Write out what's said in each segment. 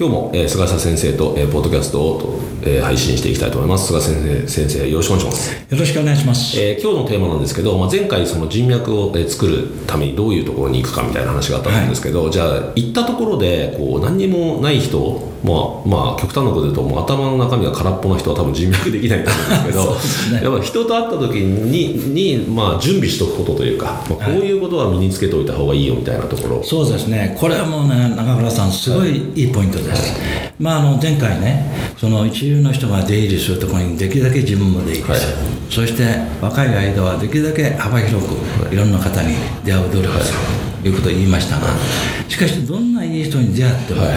今日も、えー、菅下先生と、えー、ポッドキャストを、えー、配信していきたいと思います。菅先生、先生、よろしくお願いします。よろしくお願いします。えー、今日のテーマなんですけど、まあ、前回その人脈を、えー、作るためにどういうところに行くかみたいな話があったんですけど、はい、じゃあ、行ったところで、こう、何にもない人、まあ、まあ、極端なこと言うと、もう頭の中身が空っぽの人は多分人脈できないと思うんですけど、ね、やっぱ人と会った時に、に、まあ、準備しとくことというか、まあ、こういうことは身につけておいた方がいいよみたいなところ。そうですね。これはもうね、中村さん、すごいいいポイントです。はいまあ、あの前回ねその一流の人が出入りするところにできるだけ自分も出入りする、はい、そして若い間はできるだけ幅広くい。ろんな方に出会う努力をする、とい。うことを言いましたがしかしどんないい人に出会っても、はい、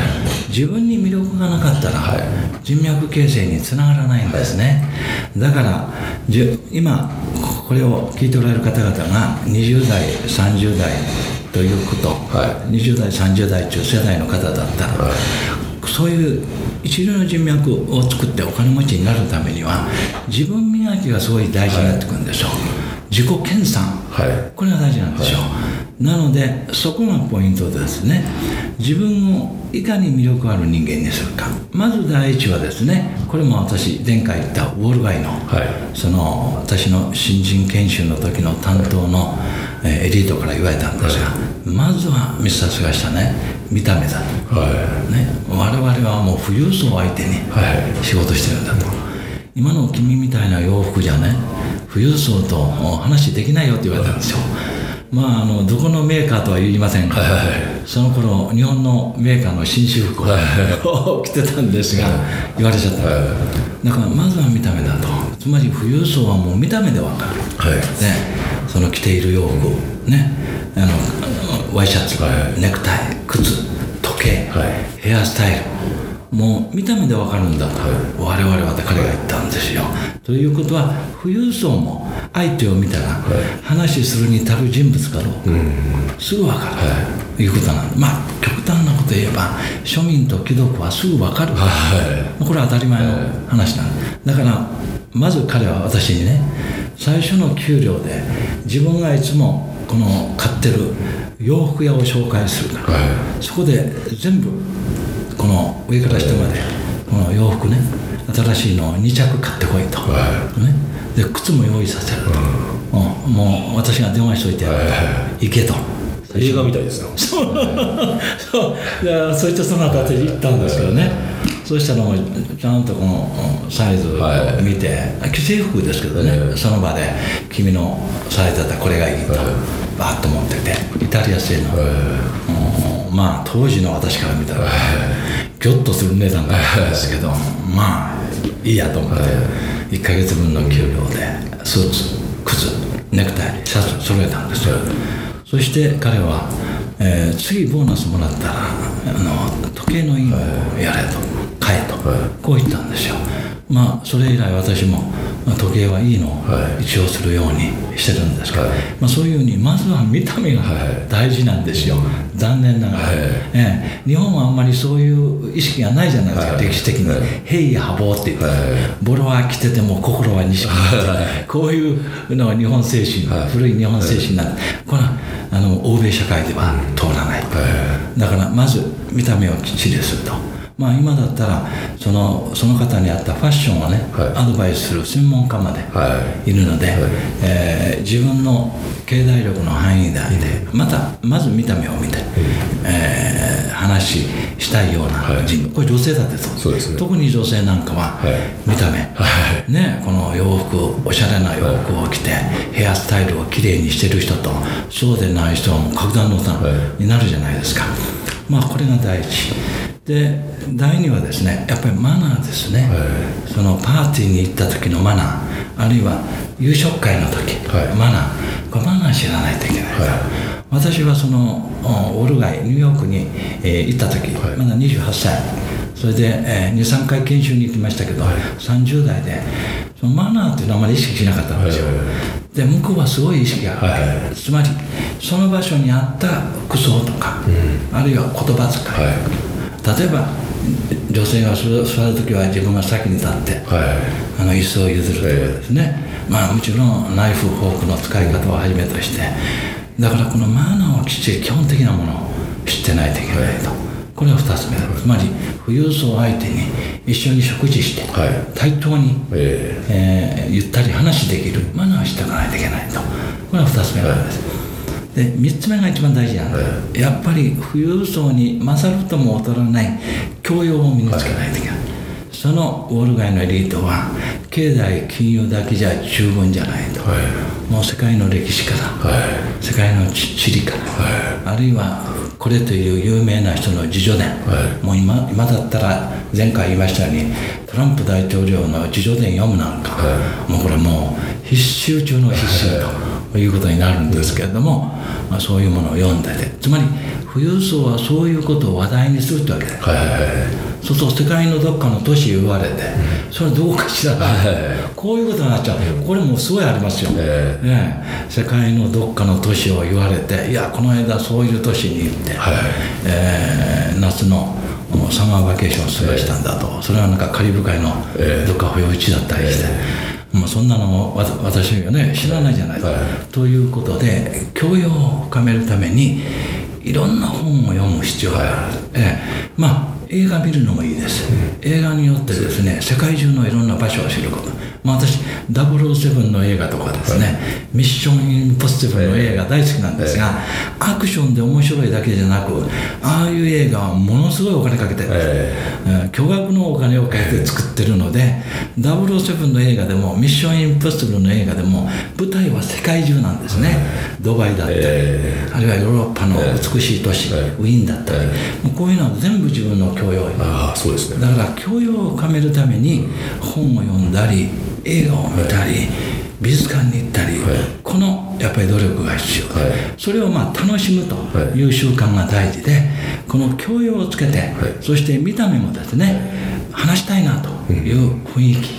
自分に魅力がなかったら、はい、人脈形成につながらないんですね、だから今これを聞いておられる方々が20代30代ということ、はい、20代30代中世代の方だったら、そういう一流の人脈を作ってお金持ちになるためには自分磨きがすごい大事になってくるんでしょう、はい、自己研鑽、はい、これが大事なんでしょう、はい、なのでそこがポイントですね。自分をいかに魅力ある人間にするか。まず第一はですねこれも私前回言ったウォール街の、その私の新人研修の時の担当の、エリートから言われたんですが、まずはミスター菅下ね見た目だと、はい。ね、我々はもう富裕層相手に仕事してるんだと、今の君みたいな洋服じゃね富裕層と話できないよって言われたんですよ、まあ、あのどこのメーカーとは言いませんが、はい。はい、その頃日本のメーカーの新種服を着てたんですが、言われちゃった、はい、だからまずは見た目だと。つまり富裕層はもう見た目で分かる、はい、ね、その着ている洋服ねあのワイシャツ、はい、ネクタイ靴時計、はい、ヘアスタイル。もう見た目でわかるんだと、はい、我々は彼が言ったんですよ、ということは富裕層も相手を見たら、話するに足る人物かどうか、すぐ分かる、とい。うことなんでまあ極端なこと言えば庶民と貴族はすぐ分かる、これは当たり前の話なんだからまず彼は私にね最初の給料で自分がいつもこの買ってる洋服屋を紹介するから、はい、そこで全部この上から下までこの洋服ね新しいのを2着買ってこいと、はい、ね、で靴も用意させると、うん、もう私が電話しといてはい、行けと。映画みたいですよ。そう。そう。いやそういったその後私行ったんですけどね、そうしたらもうちゃんとこのサイズを見て、はい、既製服ですけどね、その場で君のサイズだったらこれがいいと、バッと持っててイタリア製の、まあ当時の私から見たら、ギョッとする値段だったんですけど、まあいいやと思って、1か月分の給料でスーツ靴ネクタイシャツ揃えたんですよ、そして彼は、えー、次ボーナスもらったらあの時計の印をやれと買えと、こう言ったんですよ。まあそれ以来私もまあ、時計はいいのを一応するようにしてるんですけまあ、そういうふうにまずは見た目が大事なんですよ、はい、残念ながら、はい、え日本はあんまりそういう意識がないじゃないですか、歴史的に「平易波防」っていう、ボロは着てても心は西ってこういうのが日本精神、古い日本精神なんで。これはあの欧米社会では通らない、だからまず見た目をきっちりすると。まあ、今だったらそのその方に合ったファッションをね、はい、アドバイスする専門家までい。るので、はい、えー、自分の経済力の範囲内でまたまず見た目を見て、えー、話したいような人、はい、これ女性だってそう。そうです、ね、特に女性なんかは見た目、ね、この洋服おしゃれな洋服を着てヘアスタイルをきれいにしてる人とそうでない人はもう格段の差になるじゃないですか、まあこれが第一で第二はですねやっぱりマナーですね、そのパーティーに行った時のマナーあるいは夕食会の時、マナー。これマナー知らないといけない、私はそのオール街ニューヨークに、えー行った時、まだ28歳。それで、えー、23回研修に行きましたけど、30代でそのマナーっていうのはあまり意識しなかったんですよ、で向こうはすごい意識がある、つまりその場所にあった服装とか、あるいは言葉遣い、例えば女性が座座る時は自分が先に立って、あの椅子を譲るとかですね、まあもちろんナイフフォークの使い方をはじめとしてだからこのマナーをきっちり基本的なものを知ってないといけないと、これが2つ目。だ、つまり富裕層相手に一緒に食事して、はい。対等に、ええ。ーゆったり話できるマナーを知っておかないといけないと。これが2つ目なんです、で3つ目が一番大事なのは、やっぱり富裕層に勝るとも劣らない教養を身につけないといけない、そのウォール街のエリートは経済金融だけじゃ十分じゃないと、もう世界の歴史から、世界の地地理から、あるいはこれという有名な人の自助伝、もう今今だったら前回言いましたようにトランプ大統領の自助伝読むなんか、もうこれもう必修中の必修ということになるんですけれども、まあ、そういうものを読んでてつまり富裕層はそういうことを話題にするってわけです、はいはいはい。そうすると世界のどっかの都市言われて、それどうかしら、こういうことになっちゃう、これもすごいありますよ、えねえ世界のどっかの都市を言われて、いや、この間そういう都市に行って、えー夏のサマーバケーションを過ごしたんだと、それはなんかカリブ海のどっか保養地だったりして。もうそんなの私がね知らないじゃないですか、ということで教養を深めるためにいろんな本を読む必要がある、ええ。まあ映画見るのもいいです、映画によってですね世界中のいろんな場所を知ること、まあ、私007の映画とかですね、ミッションインポッシブルの映画大好きなんですが、アクションで面白いだけじゃなくああいう映画はものすごいお金かけてるんです、えー巨額のお金をかけて作ってるので007の映画でもミッションインポッシブルの映画でも舞台は世界中なんですね、ドバイだったり、あるいはヨーロッパの美しい都市、ウィーンだったり、もうこういうのは全部自分の教養ああそうですね。だから教養を深めるために本を読んだり映画を見たり、美術館に行ったり、このやっぱり努力が必要で、はい。それをまあ楽しむとい。う習慣が大事でこの教養をつけて、そして見た目もですね話したいなという雰囲気、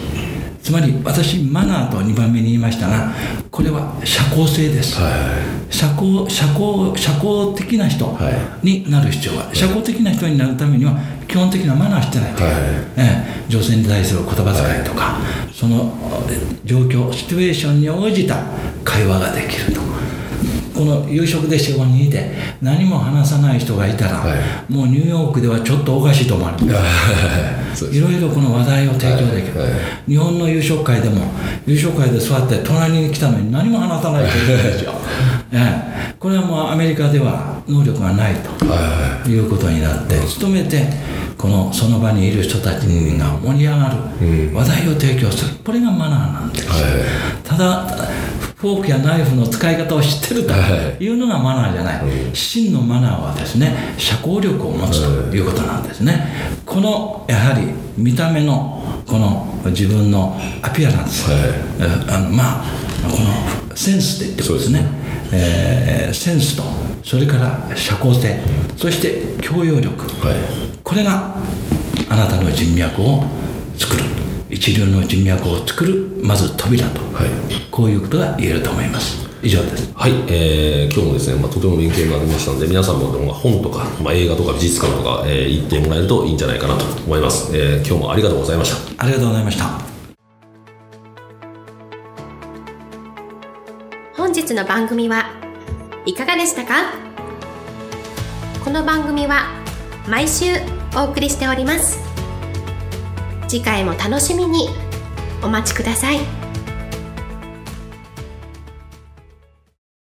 つまり私マナーと2番目に言いましたがこれは社交性です、社交社交社交的な人になる必要がある。社交的な人になるためには基本的なマナーを知ってない。といけない、ええ女性に対する言葉遣いとか、そのえ状況シチュエーションに応じた会話ができる。とこの夕食で45人いて何も話さない人がいたら、もうニューヨークではちょっとおかしいと思われる。そうです。いろいろこの話題を提供できる、日本の夕食会でも夕食会で座って隣に来たのに何も話さない人いるんですよ、ええ。これはもうアメリカでは能力がないということになって努めてこのその場にいる人たちが盛り上がる話題を提供する。これがマナーなんです、ただフォークやナイフの使い方を知ってるというのがマナーじゃない、真のマナーはですね社交力を持つということなんですね、このやはり見た目のこの自分のアピアランス、えあのまあこのセンスで言ってことですね。えーセンスとそれから社交性。そして教養力、これがあなたの人脈を作る一流の人脈を作るまず扉と、こういうことが言えると思います。以上です。はい、えー今日もですね、まあ、とても勉強になりましたので皆さんも本とか、まあ、映画とか美術館とか、えー行ってもらえるといいんじゃないかなと思います、えー今日もありがとうございました。ありがとうございました。本日の番組はいかがでしたか？この番組は毎週お送りしております次回も楽しみに。お待ちください。